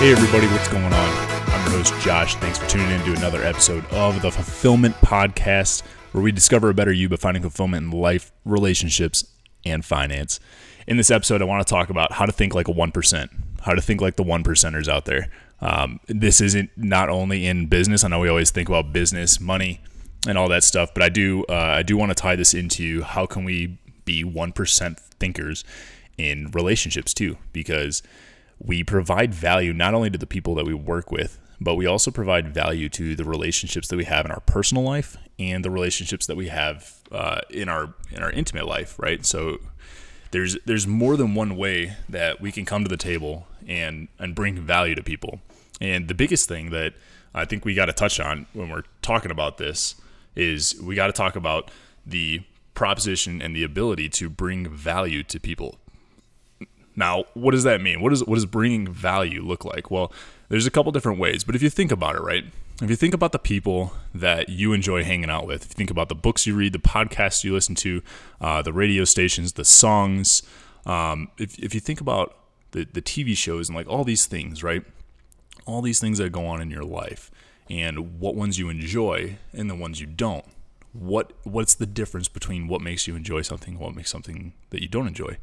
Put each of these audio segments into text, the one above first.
Hey, everybody, what's going on? I'm your host, Josh. Thanks for tuning in to another episode of the Fulfillment Podcast, where we discover a better you by finding fulfillment in life, relationships, and finance. In this episode, I want to talk about how to think like a 1%, how to think like the one percenters out there. Um, this isn't not only in business. I know we always think about business, money, and all that stuff, but I do uh, I do want to tie this into how can we be one percent thinkers in relationships too, because we provide value not only to the people that we work with, but we also provide value to the relationships that we have in our personal life and the relationships that we have uh, in our in our intimate life, right? So there's there's more than one way that we can come to the table and and bring value to people. And the biggest thing that I think we got to touch on when we're talking about this is we got to talk about the proposition and the ability to bring value to people. Now, what does that mean? What does what does bringing value look like? Well, there's a couple different ways, but if you think about it, right? If you think about the people that you enjoy hanging out with, if you think about the books you read, the podcasts you listen to, uh, the radio stations, the songs, um, if, if you think about the, the TV shows and like all these things, right? All these things that go on in your life and what ones you enjoy and the ones you don't. What what's the difference between what makes you enjoy something and what makes something that you don't enjoy?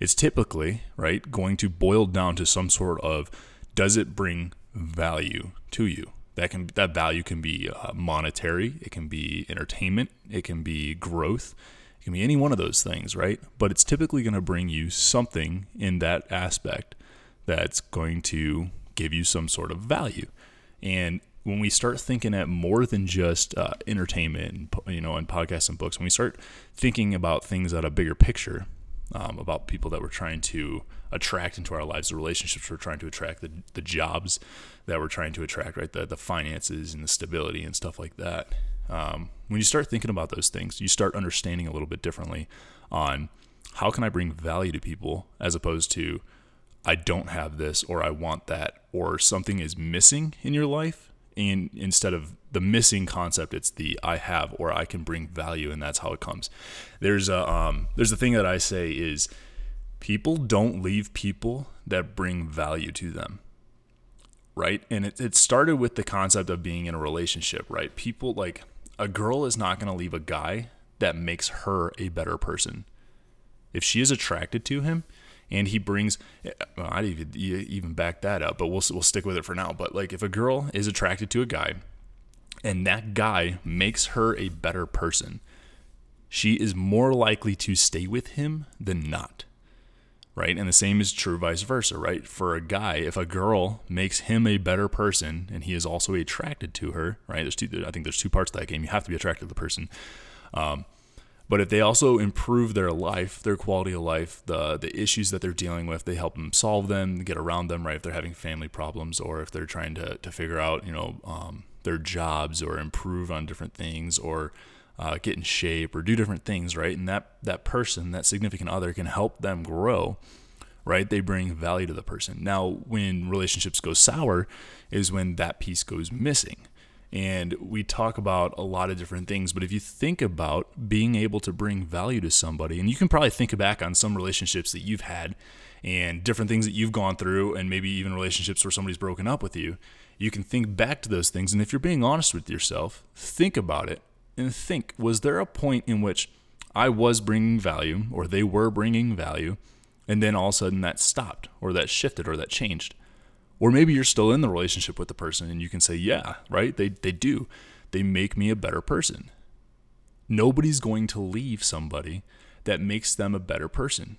It's typically, right, going to boil down to some sort of does it bring value to you? That can that value can be uh, monetary, it can be entertainment, it can be growth, it can be any one of those things, right? But it's typically going to bring you something in that aspect that's going to give you some sort of value. And when we start thinking at more than just uh, entertainment, and, you know, and podcasts and books, when we start thinking about things at a bigger picture, um, about people that we're trying to attract into our lives, the relationships we're trying to attract, the, the jobs that we're trying to attract, right? The, the finances and the stability and stuff like that. Um, when you start thinking about those things, you start understanding a little bit differently on how can I bring value to people as opposed to I don't have this or I want that or something is missing in your life. And instead of the missing concept, it's the I have or I can bring value, and that's how it comes. There's a um, there's a thing that I say is people don't leave people that bring value to them right? And it, it started with the concept of being in a relationship right? People like a girl is not going to leave a guy that makes her a better person. If she is attracted to him and he brings well, i'd even even back that up but we'll, we'll stick with it for now but like if a girl is attracted to a guy and that guy makes her a better person she is more likely to stay with him than not right? And the same is true vice versa, right? For a guy, if a girl makes him a better person and he is also attracted to her, right? There's two. I think there's two parts to that game. You have to be attracted to the person. Um, but if they also improve their life, their quality of life, the the issues that they're dealing with, they help them solve them, get around them, right? If they're having family problems or if they're trying to to figure out, you know, um, their jobs or improve on different things or uh, get in shape or do different things, right? And that that person, that significant other, can help them grow, right? They bring value to the person. Now, when relationships go sour, is when that piece goes missing. And we talk about a lot of different things, but if you think about being able to bring value to somebody, and you can probably think back on some relationships that you've had and different things that you've gone through, and maybe even relationships where somebody's broken up with you, you can think back to those things. And if you're being honest with yourself, think about it and think was there a point in which I was bringing value or they were bringing value and then all of a sudden that stopped or that shifted or that changed? Or maybe you're still in the relationship with the person and you can say, yeah, right? They, they do. They make me a better person. Nobody's going to leave somebody that makes them a better person.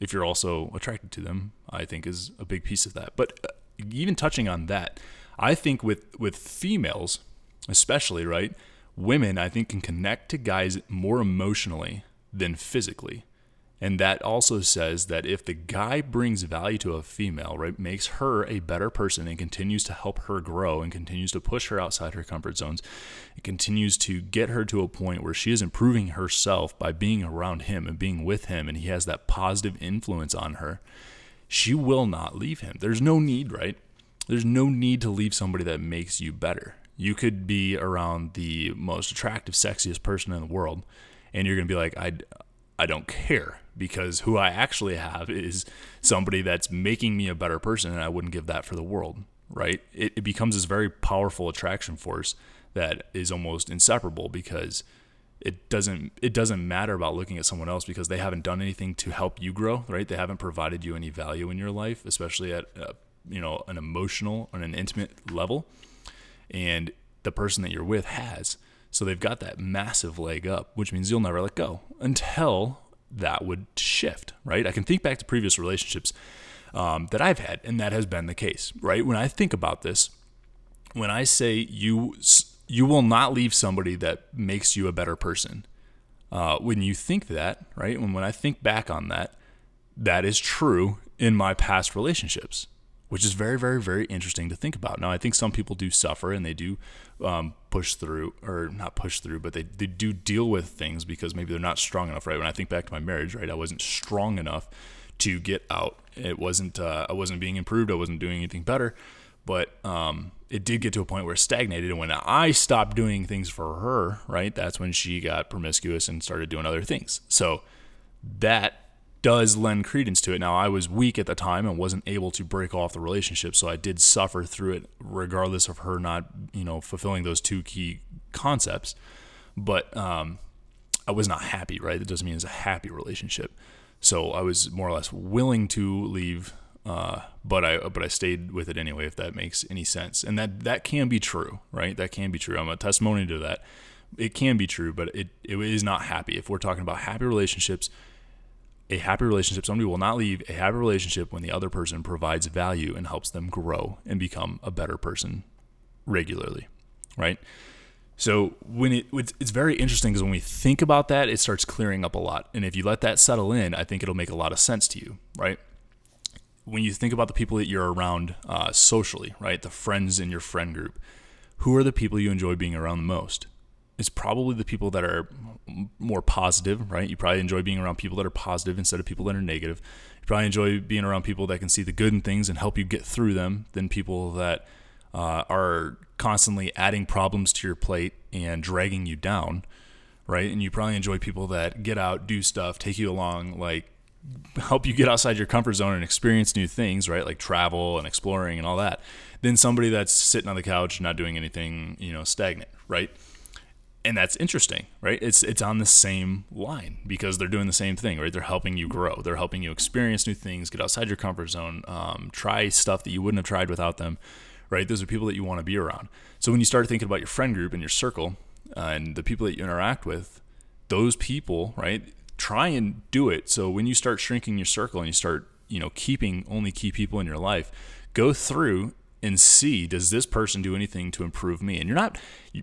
If you're also attracted to them, I think is a big piece of that. But uh, even touching on that, I think with with females, especially, right? women, I think, can connect to guys more emotionally than physically. And that also says that if the guy brings value to a female, right, makes her a better person and continues to help her grow and continues to push her outside her comfort zones, it continues to get her to a point where she is improving herself by being around him and being with him, and he has that positive influence on her, she will not leave him. There's no need, right? There's no need to leave somebody that makes you better you could be around the most attractive, sexiest person in the world, and you're gonna be like, I, I don't care because who I actually have is somebody that's making me a better person, and I wouldn't give that for the world, right? It, it becomes this very powerful attraction force that is almost inseparable because it doesn't it doesn't matter about looking at someone else because they haven't done anything to help you grow, right? They haven't provided you any value in your life, especially at a, you know an emotional on an intimate level, and the person that you're with has. So they've got that massive leg up, which means you'll never let go until that would shift, right? I can think back to previous relationships um, that I've had, and that has been the case, right? When I think about this, when I say you you will not leave somebody that makes you a better person, uh, when you think that, right? When when I think back on that, that is true in my past relationships which is very, very, very interesting to think about. Now, I think some people do suffer and they do um, push through, or not push through, but they, they do deal with things because maybe they're not strong enough, right? When I think back to my marriage, right, I wasn't strong enough to get out. It wasn't, uh, I wasn't being improved. I wasn't doing anything better, but um, it did get to a point where it stagnated. And when I stopped doing things for her, right, that's when she got promiscuous and started doing other things. So that does lend credence to it. Now, I was weak at the time and wasn't able to break off the relationship, so I did suffer through it, regardless of her not, you know, fulfilling those two key concepts. But um, I was not happy, right? That doesn't mean it's a happy relationship. So I was more or less willing to leave, uh, but I but I stayed with it anyway. If that makes any sense, and that that can be true, right? That can be true. I'm a testimony to that. It can be true, but it it is not happy. If we're talking about happy relationships a happy relationship, somebody will not leave a happy relationship when the other person provides value and helps them grow and become a better person regularly, right? So when it it's very interesting because when we think about that, it starts clearing up a lot. And if you let that settle in, I think it'll make a lot of sense to you, right? When you think about the people that you're around uh, socially, right, the friends in your friend group, who are the people you enjoy being around the most? It's probably the people that are more positive, right? You probably enjoy being around people that are positive instead of people that are negative. You probably enjoy being around people that can see the good in things and help you get through them than people that uh, are constantly adding problems to your plate and dragging you down, right? And you probably enjoy people that get out, do stuff, take you along, like help you get outside your comfort zone and experience new things, right? Like travel and exploring and all that. Than somebody that's sitting on the couch, not doing anything, you know, stagnant, right? And that's interesting, right? It's it's on the same line because they're doing the same thing, right? They're helping you grow. They're helping you experience new things, get outside your comfort zone, um, try stuff that you wouldn't have tried without them, right? Those are people that you want to be around. So when you start thinking about your friend group and your circle uh, and the people that you interact with, those people, right? Try and do it. So when you start shrinking your circle and you start, you know, keeping only key people in your life, go through and see does this person do anything to improve me? And you're not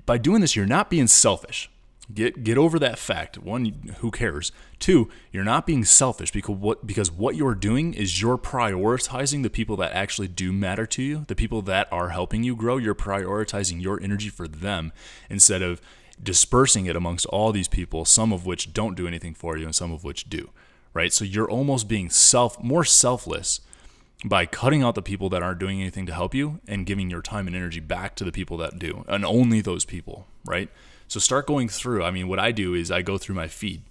by doing this you're not being selfish. Get get over that fact. One who cares? Two you're not being selfish because what because what you're doing is you're prioritizing the people that actually do matter to you the people that are helping you grow. You're prioritizing your energy for them instead of dispersing it amongst all these people some of which don't do anything for you and some of which do right? So you're almost being self more selfless by cutting out the people that aren't doing anything to help you and giving your time and energy back to the people that do and only those people, right? So start going through. I mean, what I do is I go through my feed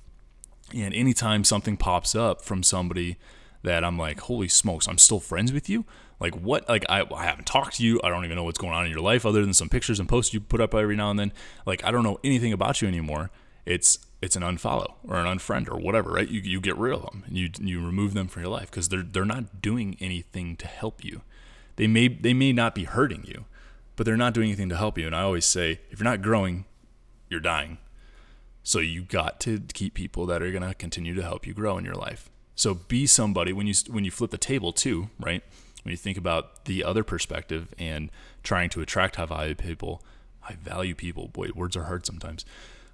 and anytime something pops up from somebody that I'm like, holy smokes, I'm still friends with you. Like what? Like I, I haven't talked to you. I don't even know what's going on in your life other than some pictures and posts you put up every now and then. Like I don't know anything about you anymore. It's it's an unfollow or an unfriend or whatever, right? You, you get rid of them and you, you remove them from your life because they're, they're not doing anything to help you. They may, they may not be hurting you, but they're not doing anything to help you. And I always say, if you're not growing, you're dying. So you got to keep people that are going to continue to help you grow in your life. So be somebody when you, when you flip the table too, right? When you think about the other perspective and trying to attract high value people, high value people, boy, words are hard sometimes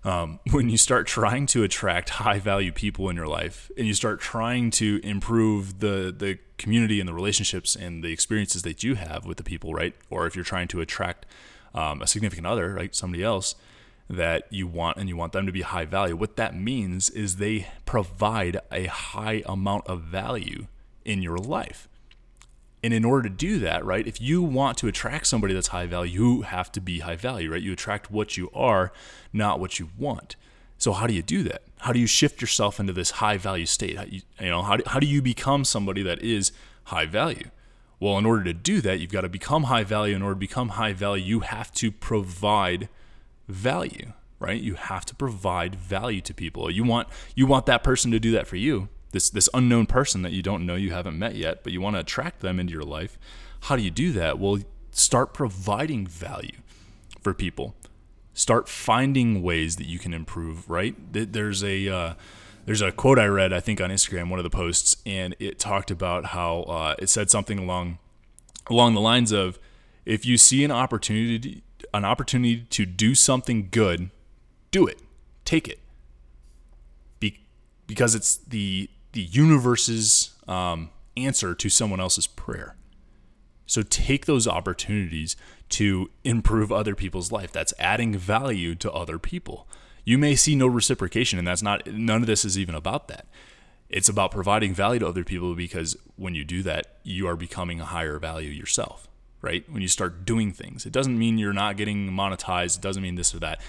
um, when you start trying to attract high value people in your life and you start trying to improve the the community and the relationships and the experiences that you have with the people right? Or if you're trying to attract um, a significant other right somebody else that you want and you want them to be high value what that means is they provide a high amount of value in your life and in order to do that, right, if you want to attract somebody that's high value, you have to be high value, right? You attract what you are, not what you want. So how do you do that? How do you shift yourself into this high value state? How you, you know, how do, how do you become somebody that is high value? Well, in order to do that, you've got to become high value. In order to become high value, you have to provide value, right? You have to provide value to people. You want you want that person to do that for you. This this unknown person that you don't know, you haven't met yet, but you want to attract them into your life. How do you do that? Well, start providing value for people. Start finding ways that you can improve, right? There's a uh, there's a quote I read, I think on Instagram, one of the posts, and it talked about how uh, it said something along along the lines of, if you see an opportunity an opportunity to do something good, do it, take it, Be- because it's the the universe's um, answer to someone else's prayer. So take those opportunities to improve other people's life. That's adding value to other people. You may see no reciprocation and that's not none of this is even about that. It's about providing value to other people because when you do that you are becoming a higher value yourself right? When you start doing things. It doesn't mean you're not getting monetized. It doesn't mean this or that.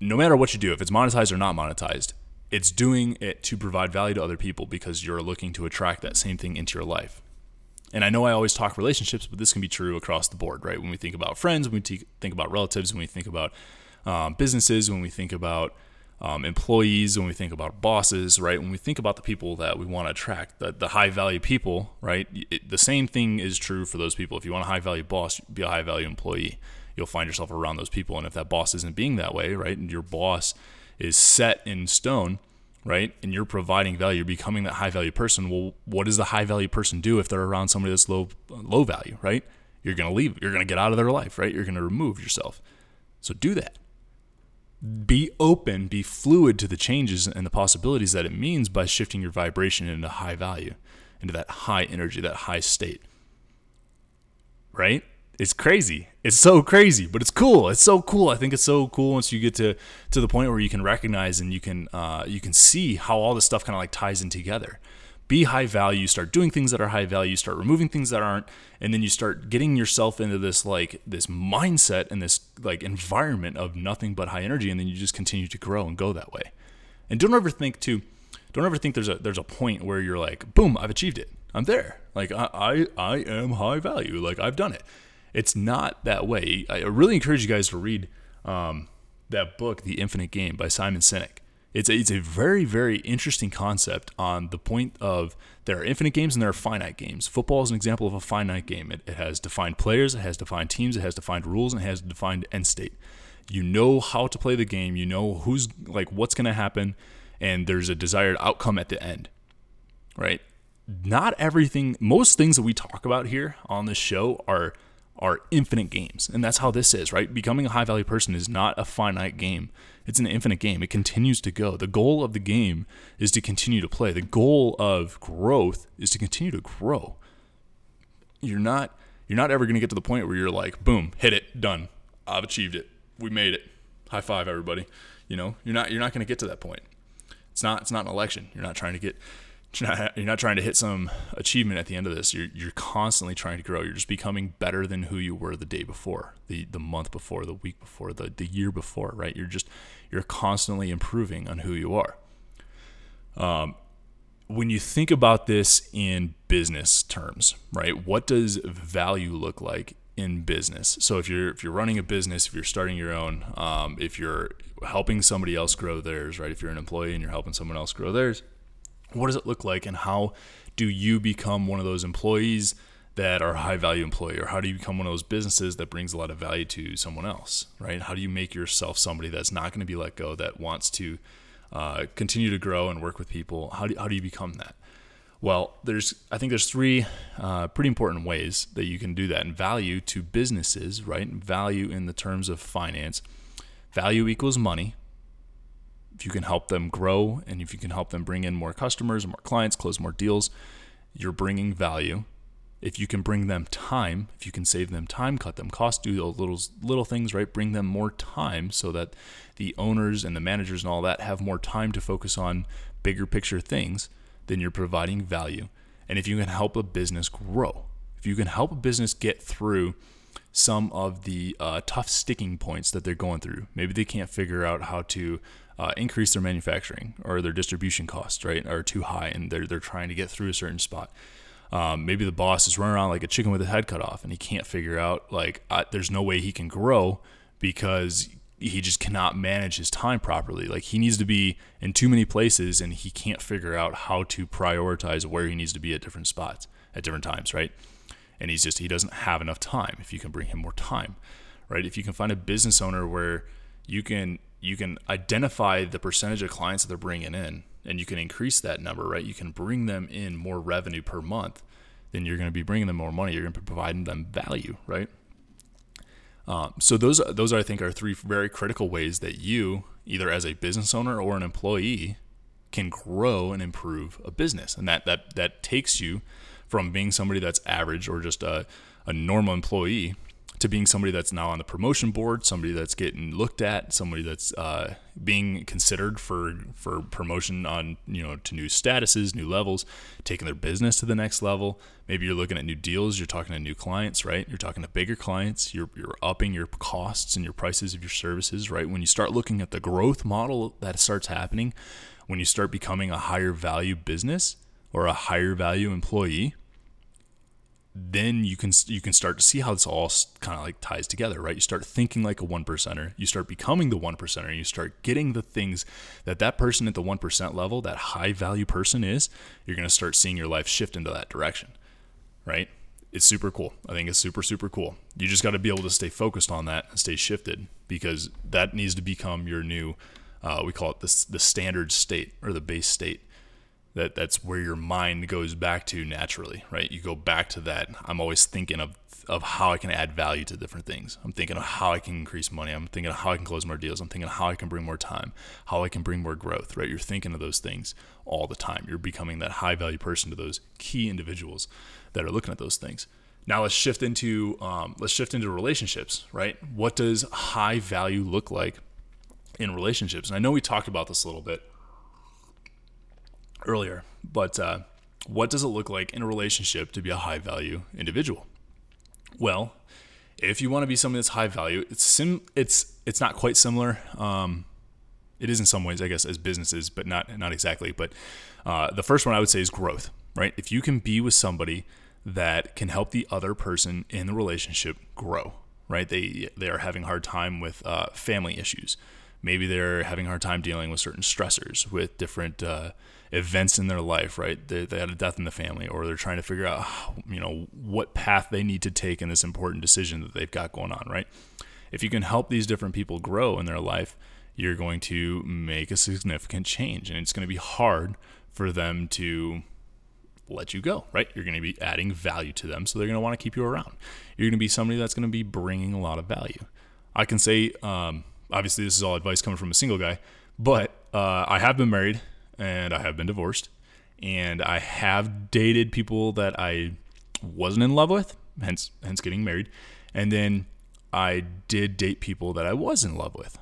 No matter what you do if it's monetized or not monetized it's doing it to provide value to other people because you're looking to attract that same thing into your life and I know I always talk relationships, but this can be true across the board, right? When we think about friends, when we think about relatives, when we think about um, businesses, when we think about um, employees, when we think about bosses, right? When we think about the people that we want to attract, the, the high value people, right? It, the same thing is true for those people. If you want a high value boss, be a high value employee. You'll find yourself around those people. And if that boss isn't being that way, right? And your boss is set in stone, right? And you're providing value, you're becoming that high value person. Well, what does the high value person do if they're around somebody that's low low value, right? You're gonna leave. You're gonna get out of their life, right? You're gonna remove yourself. So do that be open, be fluid to the changes and the possibilities that it means by shifting your vibration into high value, into that high energy, that high state. Right? It's crazy. It's so crazy, but it's cool. It's so cool. I think it's so cool once you get to to the point where you can recognize and you can uh, you can see how all this stuff kind of like ties in together be high value, start doing things that are high value, start removing things that aren't, and then you start getting yourself into this like this mindset and this like environment of nothing but high energy, and then you just continue to grow and go that way. And don't ever think to, don't ever think there's a there's a point where you're like, boom, I've achieved it. I'm there. Like I I, I am high value. Like I've done it. It's not that way. I really encourage you guys to read um, that book, The Infinite Game by Simon Sinek it's a, it's a very, very interesting concept on the point of there are infinite games and there are finite games. Football is an example of a finite game. It, it has defined players, it has defined teams, it has defined rules, and it has defined end state. You know how to play the game, you know who's like what's going to happen, and there's a desired outcome at the end, right? Not everything, most things that we talk about here on this show are are infinite games. And that's how this is, right? Becoming a high value person is not a finite game. It's an infinite game. It continues to go. The goal of the game is to continue to play. The goal of growth is to continue to grow. You're not you're not ever going to get to the point where you're like, boom, hit it, done. I've achieved it. We made it. High five everybody. You know, you're not you're not going to get to that point. It's not it's not an election. You're not trying to get you're not, you're not trying to hit some achievement at the end of this. You're, you're constantly trying to grow. You're just becoming better than who you were the day before, the, the month before, the week before, the, the year before, right? You're just, you're constantly improving on who you are. Um, when you think about this in business terms, right? What does value look like in business? So if you're if you're running a business, if you're starting your own, um, if you're helping somebody else grow theirs, right? If you're an employee and you're helping someone else grow theirs, what does it look like and how do you become one of those employees that are a high value employee or how do you become one of those businesses that brings a lot of value to someone else right? How do you make yourself somebody that's not going to be let go that wants to uh, continue to grow and work with people? How do, how do you become that? Well there's i think there's three uh, pretty important ways that you can do that and value to businesses right? Value in the terms of finance. Value equals money if you can help them grow and if you can help them bring in more customers, more clients, close more deals, you're bringing value. If you can bring them time, if you can save them time, cut them costs, do those little little things, right? Bring them more time so that the owners and the managers and all that have more time to focus on bigger picture things, then you're providing value. And if you can help a business grow, if you can help a business get through some of the uh, tough sticking points that they're going through, maybe they can't figure out how to uh, increase their manufacturing or their distribution costs, right, are too high, and they're they're trying to get through a certain spot. Um, maybe the boss is running around like a chicken with his head cut off, and he can't figure out like uh, there's no way he can grow because he just cannot manage his time properly. Like he needs to be in too many places, and he can't figure out how to prioritize where he needs to be at different spots at different times, right? And he's just he doesn't have enough time. If you can bring him more time, right? If you can find a business owner where you can you can identify the percentage of clients that they're bringing in and you can increase that number right? You can bring them in more revenue per month then you're going to be bringing them more money. You're going to be providing them value right? Um, so those those I think are three very critical ways that you either as a business owner or an employee can grow and improve a business. And that that that takes you from being somebody that's average or just a, a normal employee to being somebody that's now on the promotion board, somebody that's getting looked at, somebody that's uh, being considered for for promotion on you know to new statuses, new levels, taking their business to the next level. Maybe you're looking at new deals, you're talking to new clients, right? You're talking to bigger clients, you're you're upping your costs and your prices of your services, right? When you start looking at the growth model that starts happening, when you start becoming a higher value business or a higher value employee, then you can you can start to see how this all kind of like ties together, right? You start thinking like a one percenter, you start becoming the one percenter, you start getting the things that that person at the one percent level, that high value person is. You're gonna start seeing your life shift into that direction, right? It's super cool. I think it's super super cool. You just got to be able to stay focused on that and stay shifted because that needs to become your new. Uh, we call it the the standard state or the base state that that's where your mind goes back to naturally right? You go back to that i'm always thinking of of how i can add value to different things. I'm thinking of how i can increase money. I'm thinking of how i can close more deals. I'm thinking of how i can bring more time how i can bring more growth right? You're thinking of those things all the time. You're becoming that high value person to those key individuals that are looking at those things. Now let's shift into um, let's shift into relationships right? What does high value look like in relationships? And i know we talked about this a little bit earlier, but uh, what does it look like in a relationship to be a high value individual? Well, if you want to be somebody that's high value, it's sim- it's it's not quite similar. Um, it is in some ways, I guess, as businesses, but not not exactly. But uh, the first one I would say is growth, right? If you can be with somebody that can help the other person in the relationship grow, right? They they are having a hard time with uh, family issues. Maybe they're having a hard time dealing with certain stressors, with different uh, events in their life, right? They, they had a death in the family, or they're trying to figure out, you know, what path they need to take in this important decision that they've got going on, right? If you can help these different people grow in their life, you're going to make a significant change, and it's going to be hard for them to let you go, right? You're going to be adding value to them, so they're going to want to keep you around. You're going to be somebody that's going to be bringing a lot of value. I can say, um, obviously, this is all advice coming from a single guy, but uh, I have been married and I have been divorced, and I have dated people that I wasn't in love with, hence hence getting married, and then I did date people that I was in love with,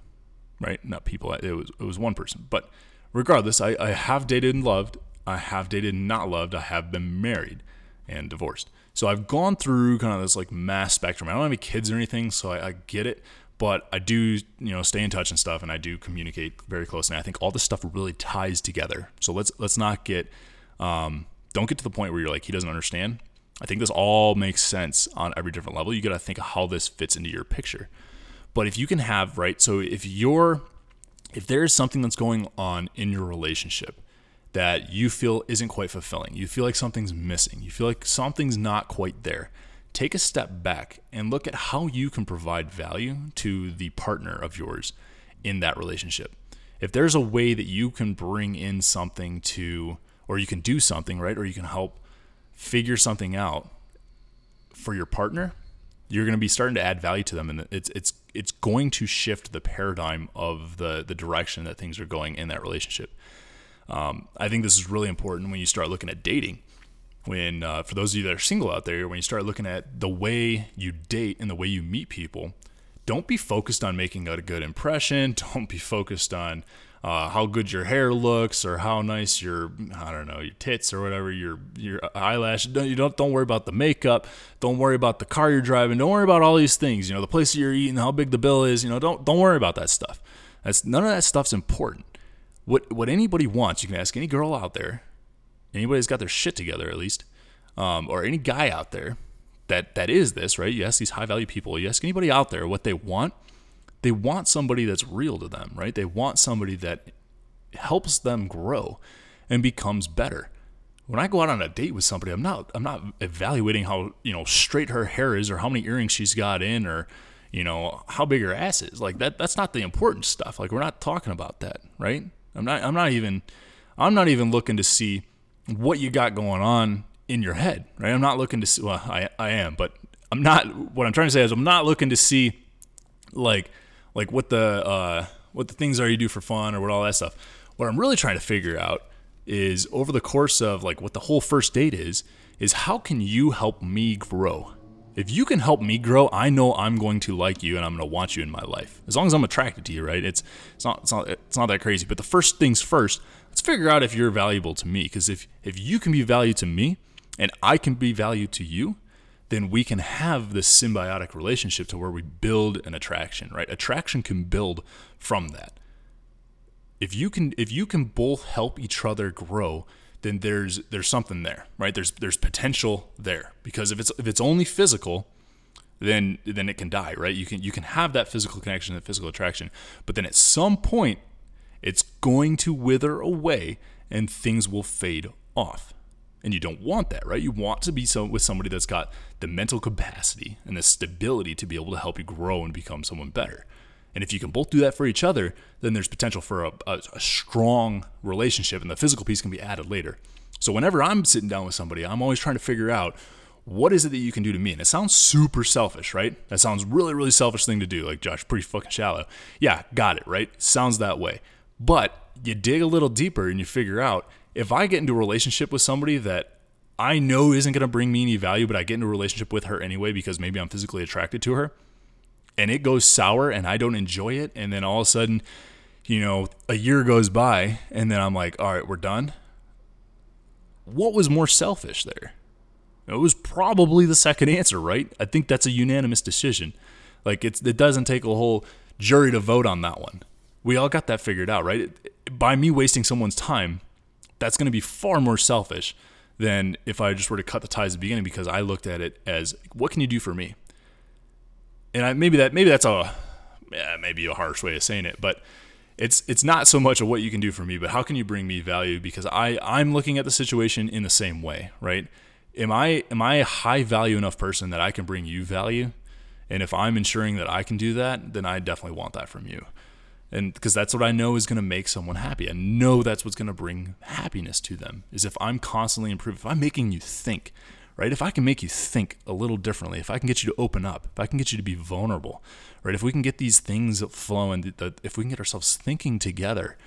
right? Not people, it was it was one person, but regardless, I, I have dated and loved, I have dated and not loved, I have been married and divorced. So I've gone through kind of this like mass spectrum. I don't have any kids or anything, so I, I get it but I do, you know, stay in touch and stuff, and I do communicate very closely. And I think all this stuff really ties together. So let's let's not get, um, don't get to the point where you're like he doesn't understand. I think this all makes sense on every different level. You got to think of how this fits into your picture. But if you can have right, so if you're, if there is something that's going on in your relationship that you feel isn't quite fulfilling, you feel like something's missing, you feel like something's not quite there take a step back and look at how you can provide value to the partner of yours in that relationship. If there's a way that you can bring in something to, or you can do something, right, or you can help figure something out for your partner, you're going to be starting to add value to them, and it's it's it's going to shift the paradigm of the the direction that things are going in that relationship. Um, I think this is really important when you start looking at dating when uh, for those of you that are single out there when you start looking at the way you date and the way you meet people don't be focused on making a good impression don't be focused on uh, how good your hair looks or how nice your I don't know your tits or whatever your your eyelash. Don't, you don't don't worry about the makeup. Don't worry about the car you're driving. Don't worry about all these things. You know the place you're eating, how big the bill is. You know don't don't worry about that stuff. That's none of that stuff's important. what what anybody wants, you can ask any girl out there, anybody's got their shit together at least, um, or any guy out there that that is this, right? You ask these high value people, you ask anybody out there what they want. They want somebody that's real to them, right? They want somebody that helps them grow and becomes better. When I go out on a date with somebody, I'm not I'm not evaluating how, you know, straight her hair is or how many earrings she's got in or you know, how big her ass is. Like that that's not the important stuff. Like we're not talking about that, right? I'm not I'm not even I'm not even looking to see what you got going on in your head, right? I'm not looking to see well, I I am, but I'm not what I'm trying to say is I'm not looking to see like like what the uh what the things are you do for fun or what all that stuff. What I'm really trying to figure out is over the course of like what the whole first date is is how can you help me grow? If you can help me grow, I know I'm going to like you and I'm going to want you in my life. As long as I'm attracted to you, right? It's it's not it's not it's not that crazy. But the first things first, let's figure out if you're valuable to me because if if you can be valued to me and I can be valued to you, then we can have this symbiotic relationship to where we build an attraction, right? Attraction can build from that. If you can if you can both help each other grow, then there's there's something there, right? There's there's potential there because if it's if it's only physical, then then it can die, right? You can you can have that physical connection, that physical attraction, but then at some point, it's going to wither away and things will fade off. And you don't want that, right? You want to be so, with somebody that's got the mental capacity and the stability to be able to help you grow and become someone better. And if you can both do that for each other, then there's potential for a, a, a, strong relationship, and the physical piece can be added later. So whenever I'm sitting down with somebody, I'm always trying to figure out what is it that you can do to me. And it sounds super selfish, right? That sounds really, really selfish thing to do. Like Josh, pretty fucking shallow. Yeah, got it, right? Sounds that way. But you dig a little deeper and you figure out if I get into a relationship with somebody that I know isn't going to bring me any value, but I get into a relationship with her anyway because maybe I'm physically attracted to her and it goes sour and I don't enjoy it. And then all of a sudden, you know, a year goes by and then I'm like, all right, we're done. What was more selfish there? It was probably the second answer, right? I think that's a unanimous decision. Like it's it doesn't take a whole jury to vote on that one. We all got that figured out, right? By me wasting someone's time, that's going to be far more selfish than if I just were to cut the ties at the beginning because I looked at it as what can you do for me? And I, maybe that maybe that's a yeah, maybe a harsh way of saying it, but it's it's not so much of what you can do for me, but how can you bring me value? Because I I'm looking at the situation in the same way, right? Am I am I a high value enough person that I can bring you value? And if I'm ensuring that I can do that, then I definitely want that from you. And because that's what I know is going to make someone happy. I know that's what's going to bring happiness to them. Is if I'm constantly improving, if I'm making you think, right? If I can make you think a little differently, if I can get you to open up, if I can get you to be vulnerable, right? If we can get these things flowing, if we can get ourselves thinking together,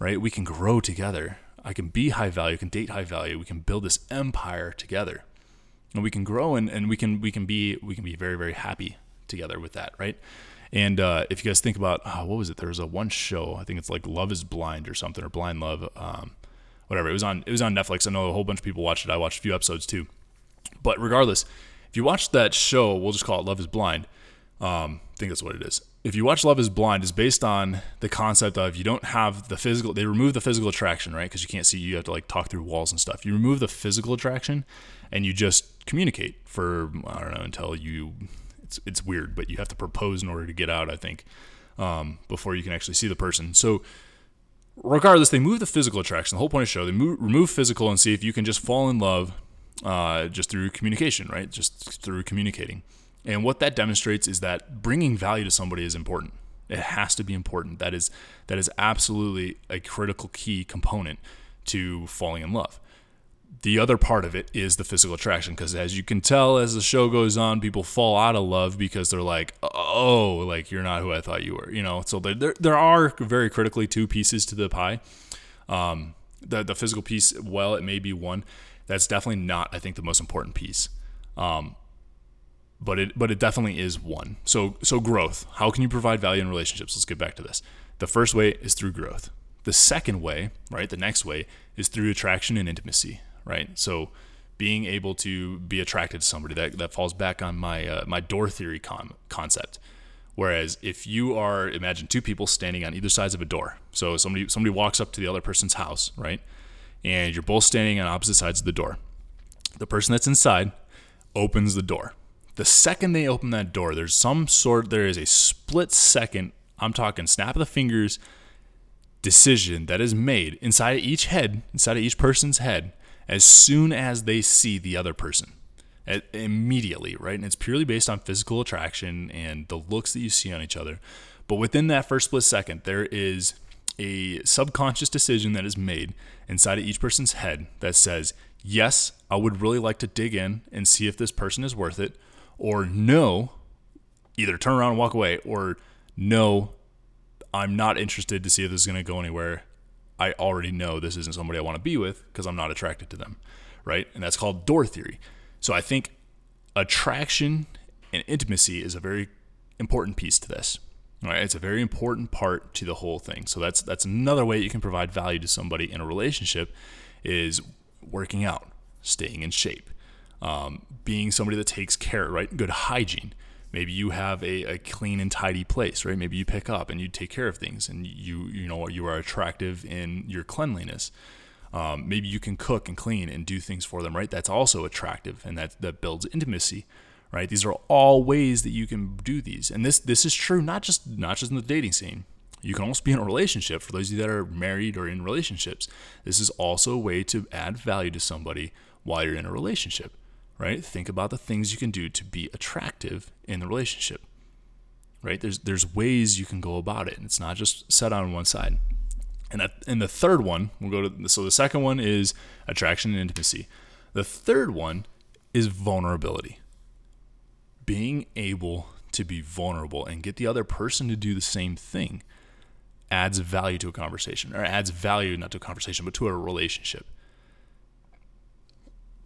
right? We can grow together. I can be high value, can date high value. We can build this empire together, and we can grow and, and we can we can be we can be very very happy together with that, right? And uh, if you guys think about oh, what was it, there was a one show I think it's like Love Is Blind or something or Blind Love, um, whatever. It was on it was on Netflix. I know a whole bunch of people watched it. I watched a few episodes too but regardless, if you watch that show, we'll just call it Love is Blind. Um, I think that's what it is. If you watch Love is Blind, it's based on the concept of you don't have the physical, they remove the physical attraction, right? Because you can't see, you have to like talk through walls and stuff. You remove the physical attraction and you just communicate for, I don't know, until you, it's, it's weird, but you have to propose in order to get out, I think, um, before you can actually see the person. So, regardless, they move the physical attraction. The whole point of the show, they move, remove physical and see if you can just fall in love uh, just through communication, right? Just through communicating. And what that demonstrates is that bringing value to somebody is important. It has to be important. That is that is absolutely a critical key component to falling in love. The other part of it is the physical attraction because as you can tell as the show goes on, people fall out of love because they're like, "Oh, like you're not who I thought you were." You know, so there there, are very critically two pieces to the pie. Um, the the physical piece, well, it may be one that's definitely not, I think, the most important piece. Um, but it but it definitely is one. So so growth. How can you provide value in relationships? Let's get back to this. The first way is through growth. The second way, right? The next way is through attraction and intimacy, right? So being able to be attracted to somebody that, that falls back on my uh, my door theory con- concept. Whereas if you are imagine two people standing on either sides of a door. So somebody somebody walks up to the other person's house, right? And you're both standing on opposite sides of the door. The person that's inside opens the door. The second they open that door, there's some sort there is a split second, I'm talking snap of the fingers decision that is made inside of each head, inside of each person's head as soon as they see the other person immediately, right? And it's purely based on physical attraction and the looks that you see on each other. But within that first split second, there is a subconscious decision that is made inside of each person's head that says, Yes, I would really like to dig in and see if this person is worth it, or no, either turn around and walk away, or no, I'm not interested to see if this is going to go anywhere. I already know this isn't somebody I want to be with because I'm not attracted to them, right? And that's called door theory. So I think attraction and intimacy is a very important piece to this. Right? It's a very important part to the whole thing. So that's that's another way you can provide value to somebody in a relationship is working out, staying in shape, um, being somebody that takes care, right? Good hygiene. Maybe you have a, a clean and tidy place, right? Maybe you pick up and you take care of things, and you you know you are attractive in your cleanliness. Um, maybe you can cook and clean and do things for them, right? That's also attractive, and that that builds intimacy, right? These are all ways that you can do these, and this this is true not just not just in the dating scene. You can also be in a relationship. For those of you that are married or in relationships, this is also a way to add value to somebody while you're in a relationship, right? Think about the things you can do to be attractive in the relationship, right? There's there's ways you can go about it, and it's not just set on one side. And that, and the third one, we'll go to so the second one is attraction and intimacy. The third one is vulnerability. Being able to be vulnerable and get the other person to do the same thing adds value to a conversation or adds value not to a conversation but to a relationship.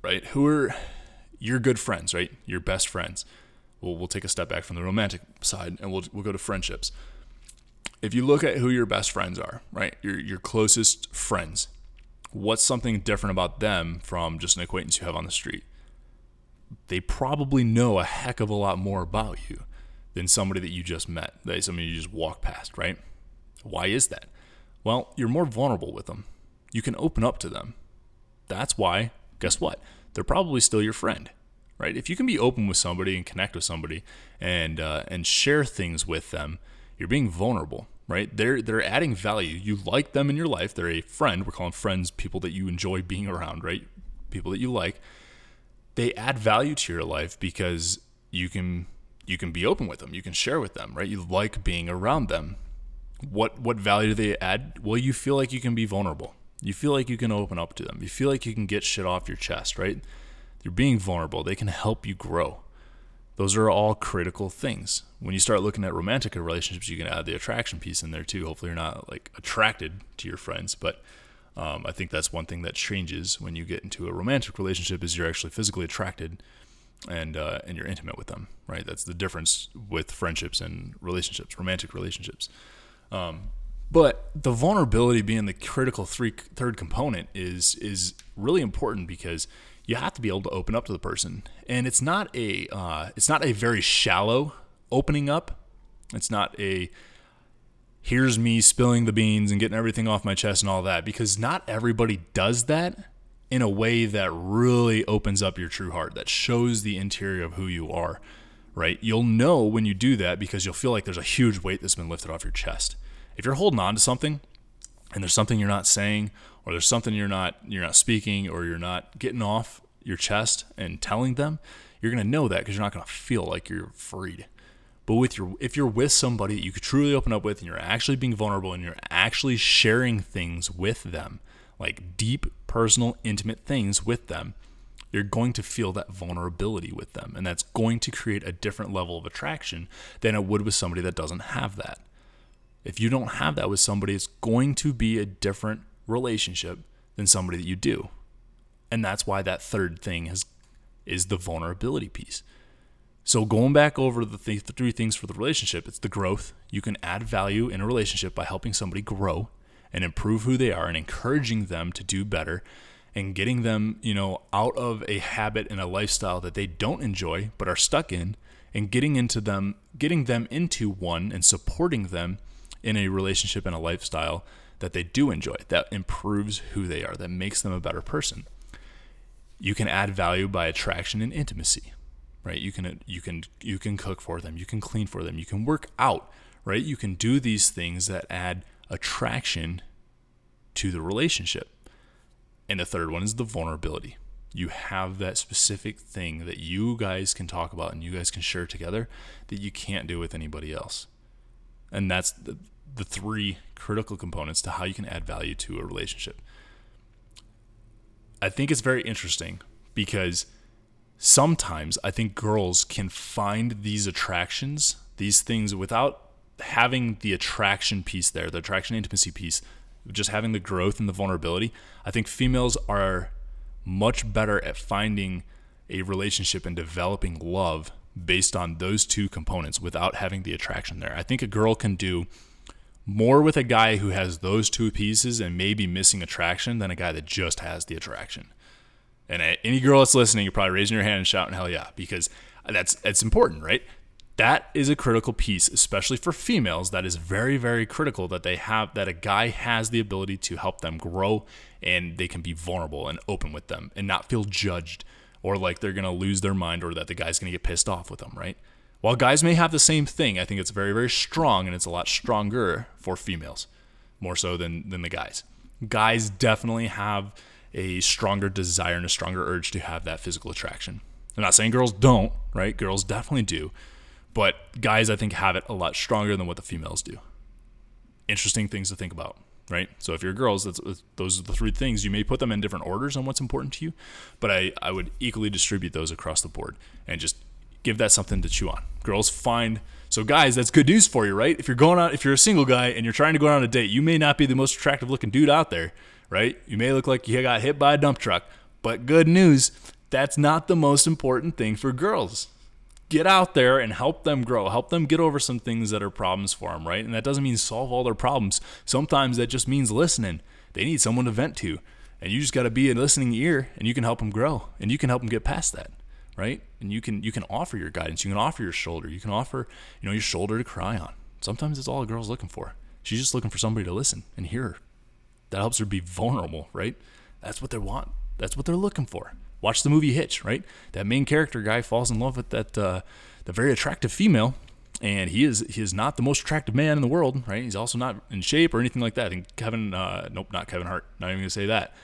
Right? Who are your good friends, right? Your best friends. We'll, we'll take a step back from the romantic side and we'll, we'll go to friendships if you look at who your best friends are, right? Your your closest friends. What's something different about them from just an acquaintance you have on the street? They probably know a heck of a lot more about you than somebody that you just met, that somebody you just walk past, right? Why is that? Well, you're more vulnerable with them. You can open up to them. That's why, guess what? They're probably still your friend, right? If you can be open with somebody and connect with somebody and uh, and share things with them, you're being vulnerable, right? They're they're adding value. You like them in your life. They're a friend. We're calling friends people that you enjoy being around, right? People that you like. They add value to your life because you can you can be open with them. You can share with them, right? You like being around them. What what value do they add? Well, you feel like you can be vulnerable. You feel like you can open up to them. You feel like you can get shit off your chest, right? You're being vulnerable. They can help you grow. Those are all critical things. When you start looking at romantic relationships, you can add the attraction piece in there too. Hopefully, you're not like attracted to your friends, but um, I think that's one thing that changes when you get into a romantic relationship is you're actually physically attracted and uh, and you're intimate with them, right? That's the difference with friendships and relationships, romantic relationships. Um, but the vulnerability being the critical three third component is is really important because you have to be able to open up to the person, and it's not a uh, it's not a very shallow opening up. It's not a here's me spilling the beans and getting everything off my chest and all that because not everybody does that in a way that really opens up your true heart that shows the interior of who you are right you'll know when you do that because you'll feel like there's a huge weight that's been lifted off your chest if you're holding on to something and there's something you're not saying or there's something you're not you're not speaking or you're not getting off your chest and telling them, you're going to know that because you're not going to feel like you're freed. But with your if you're with somebody that you could truly open up with and you're actually being vulnerable and you're actually sharing things with them, like deep, personal, intimate things with them, you're going to feel that vulnerability with them. And that's going to create a different level of attraction than it would with somebody that doesn't have that. If you don't have that with somebody, it's going to be a different relationship than somebody that you do. And that's why that third thing is is the vulnerability piece. So going back over the, th- the three things for the relationship, it's the growth. You can add value in a relationship by helping somebody grow and improve who they are and encouraging them to do better and getting them, you know, out of a habit and a lifestyle that they don't enjoy but are stuck in and getting into them, getting them into one and supporting them in a relationship and a lifestyle that they do enjoy, that improves who they are, that makes them a better person. You can add value by attraction and intimacy, right? You can you can you can cook for them, you can clean for them, you can work out, right? You can do these things that add attraction to the relationship. And the third one is the vulnerability. You have that specific thing that you guys can talk about and you guys can share together that you can't do with anybody else. And that's the, the three critical components to how you can add value to a relationship. I think it's very interesting because sometimes I think girls can find these attractions, these things without having the attraction piece there, the attraction intimacy piece, just having the growth and the vulnerability. I think females are much better at finding a relationship and developing love based on those two components without having the attraction there. I think a girl can do more with a guy who has those two pieces and maybe missing attraction than a guy that just has the attraction. And any girl that's listening, you're probably raising your hand and shouting hell yeah because that's it's important, right? That is a critical piece, especially for females. That is very, very critical that they have that a guy has the ability to help them grow and they can be vulnerable and open with them and not feel judged or like they're gonna lose their mind or that the guy's gonna get pissed off with them, right? While guys may have the same thing, I think it's very, very strong and it's a lot stronger for females, more so than than the guys. Guys definitely have a stronger desire and a stronger urge to have that physical attraction. I'm not saying girls don't, right? Girls definitely do. But guys, I think, have it a lot stronger than what the females do. Interesting things to think about, right? So if you're girls, those are the three things. You may put them in different orders on what's important to you, but I, I would equally distribute those across the board and just give that something to chew on. Girls find so guys, that's good news for you, right? If you're going out, if you're a single guy and you're trying to go on a date, you may not be the most attractive looking dude out there, right? You may look like you got hit by a dump truck, but good news, that's not the most important thing for girls get out there and help them grow, help them get over some things that are problems for them, right? And that doesn't mean solve all their problems. Sometimes that just means listening. They need someone to vent to. And you just got to be a listening ear and you can help them grow and you can help them get past that, right? And you can you can offer your guidance, you can offer your shoulder, you can offer, you know, your shoulder to cry on. Sometimes it's all a girl's looking for. She's just looking for somebody to listen and hear her. That helps her be vulnerable, right? That's what they want. That's what they're looking for. Watch the movie Hitch, right? That main character guy falls in love with that uh, the very attractive female, and he is he is not the most attractive man in the world, right? He's also not in shape or anything like that. And Kevin, uh, nope, not Kevin Hart. Not even gonna say that.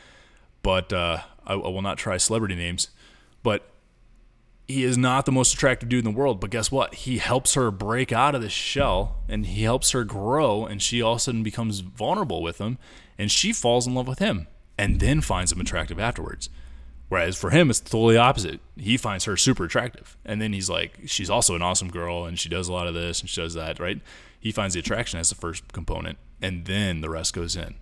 But uh, I, I will not try celebrity names. But he is not the most attractive dude in the world, but guess what? He helps her break out of the shell and he helps her grow, and she all of a sudden becomes vulnerable with him, and she falls in love with him and then finds him attractive afterwards. Whereas for him, it's totally opposite. He finds her super attractive. And then he's like, she's also an awesome girl and she does a lot of this and she does that, right? He finds the attraction as the first component and then the rest goes in.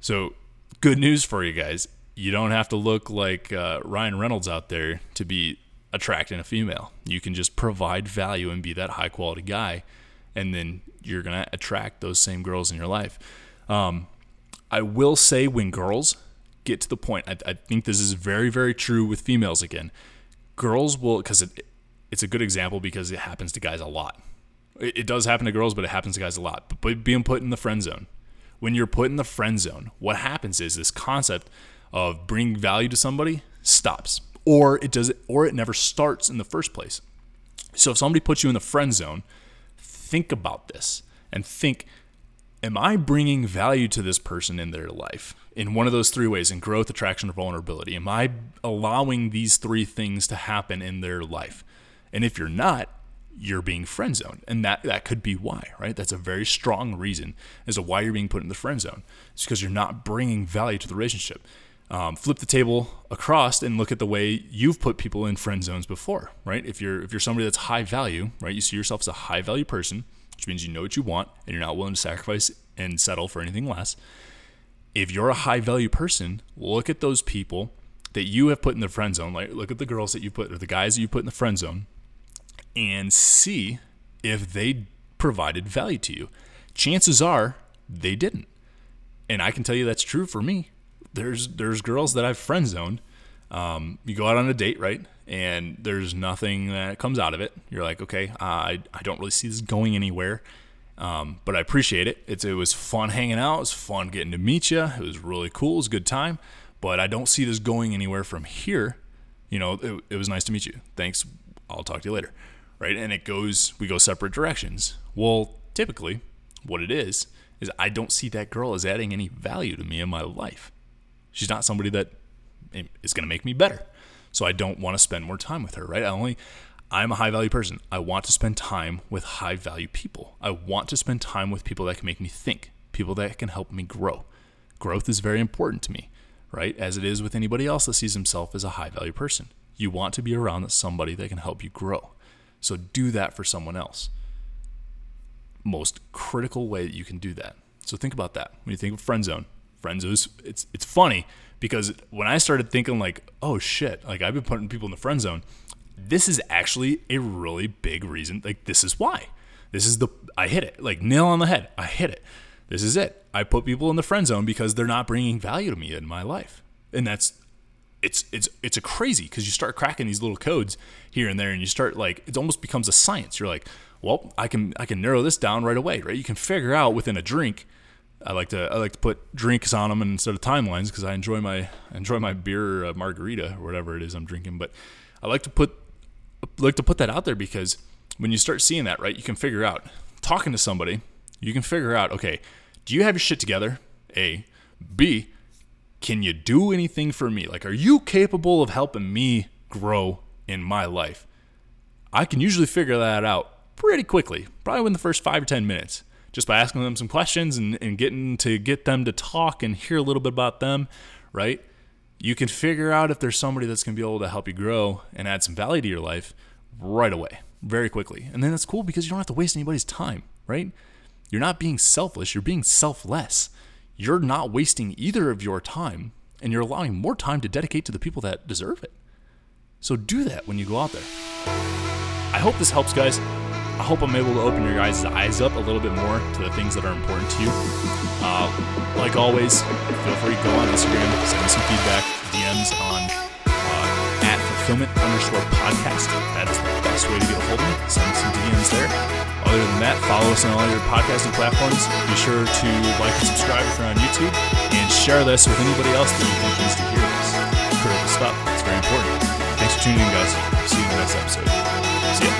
So, good news for you guys. You don't have to look like uh, Ryan Reynolds out there to be attracting a female. You can just provide value and be that high quality guy. And then you're going to attract those same girls in your life. Um, I will say, when girls get to the point. I, I think this is very, very true with females again. Girls will, because it, it's a good example because it happens to guys a lot. It, it does happen to girls, but it happens to guys a lot. But being put in the friend zone, when you're put in the friend zone, what happens is this concept of bringing value to somebody stops, or it does, or it never starts in the first place. So if somebody puts you in the friend zone, think about this and think am I bringing value to this person in their life in one of those three ways in growth, attraction, or vulnerability? Am I allowing these three things to happen in their life? And if you're not, you're being friend zoned. And that, that could be why, right? That's a very strong reason as to why you're being put in the friend zone. It's because you're not bringing value to the relationship. Um, flip the table across and look at the way you've put people in friend zones before, right? If you're if you're somebody that's high value, right? You see yourself as a high value person, which means you know what you want and you're not willing to sacrifice and settle for anything less. If you're a high value person, look at those people that you have put in the friend zone. Like look at the girls that you put or the guys that you put in the friend zone and see if they provided value to you. Chances are they didn't. And I can tell you that's true for me. There's there's girls that I've friend zoned. Um, you go out on a date, right? And there's nothing that comes out of it. You're like, okay, I, I don't really see this going anywhere. Um, but I appreciate it. It's, it was fun hanging out. It was fun getting to meet you. It was really cool. It was a good time. But I don't see this going anywhere from here. You know, it, it was nice to meet you. Thanks. I'll talk to you later. Right. And it goes, we go separate directions. Well, typically, what it is, is I don't see that girl as adding any value to me in my life. She's not somebody that is going to make me better. So I don't want to spend more time with her, right? I only I'm a high value person. I want to spend time with high value people. I want to spend time with people that can make me think, people that can help me grow. Growth is very important to me, right? As it is with anybody else that sees himself as a high value person. You want to be around somebody that can help you grow. So do that for someone else. Most critical way that you can do that. So think about that. When you think of friend zone, friend zone, it's it's funny because when I started thinking like, oh shit, like I've been putting people in the friend zone, this is actually a really big reason. Like, this is why. This is the, I hit it, like nail on the head. I hit it. This is it. I put people in the friend zone because they're not bringing value to me in my life. And that's, it's, it's, it's a crazy because you start cracking these little codes here and there and you start like, it almost becomes a science. You're like, well, I can, I can narrow this down right away, right? You can figure out within a drink, I like to I like to put drinks on them instead of timelines because I enjoy my enjoy my beer uh, margarita or whatever it is I'm drinking. But I like to put like to put that out there because when you start seeing that, right, you can figure out talking to somebody, you can figure out, okay, do you have your shit together? A, B, can you do anything for me? Like, are you capable of helping me grow in my life? I can usually figure that out pretty quickly, probably within the first five or 10 minutes, just by asking them some questions and, and getting to get them to talk and hear a little bit about them, right? you can figure out if there's somebody that's going to be able to help you grow and add some value to your life right away, very quickly. And then that's cool because you don't have to waste anybody's time, right? You're not being selfish, you're being selfless. You're not wasting either of your time and you're allowing more time to dedicate to the people that deserve it. So do that when you go out there. I hope this helps, guys. I hope I'm able to open your guys' eyes up a little bit more to the things that are important to you. Uh, like always, feel free to go on Instagram, send me some feedback, DMs on uh, at fulfillment underscore podcast. That is the best way to get a hold of me. Send me some DMs there. Other than that, follow us on all your podcasting platforms. Be sure to like and subscribe if you're on YouTube, and share this with anybody else that you think needs to hear this. Critical stuff. It's very important. Thanks for tuning in, guys. See you in the next episode. See ya.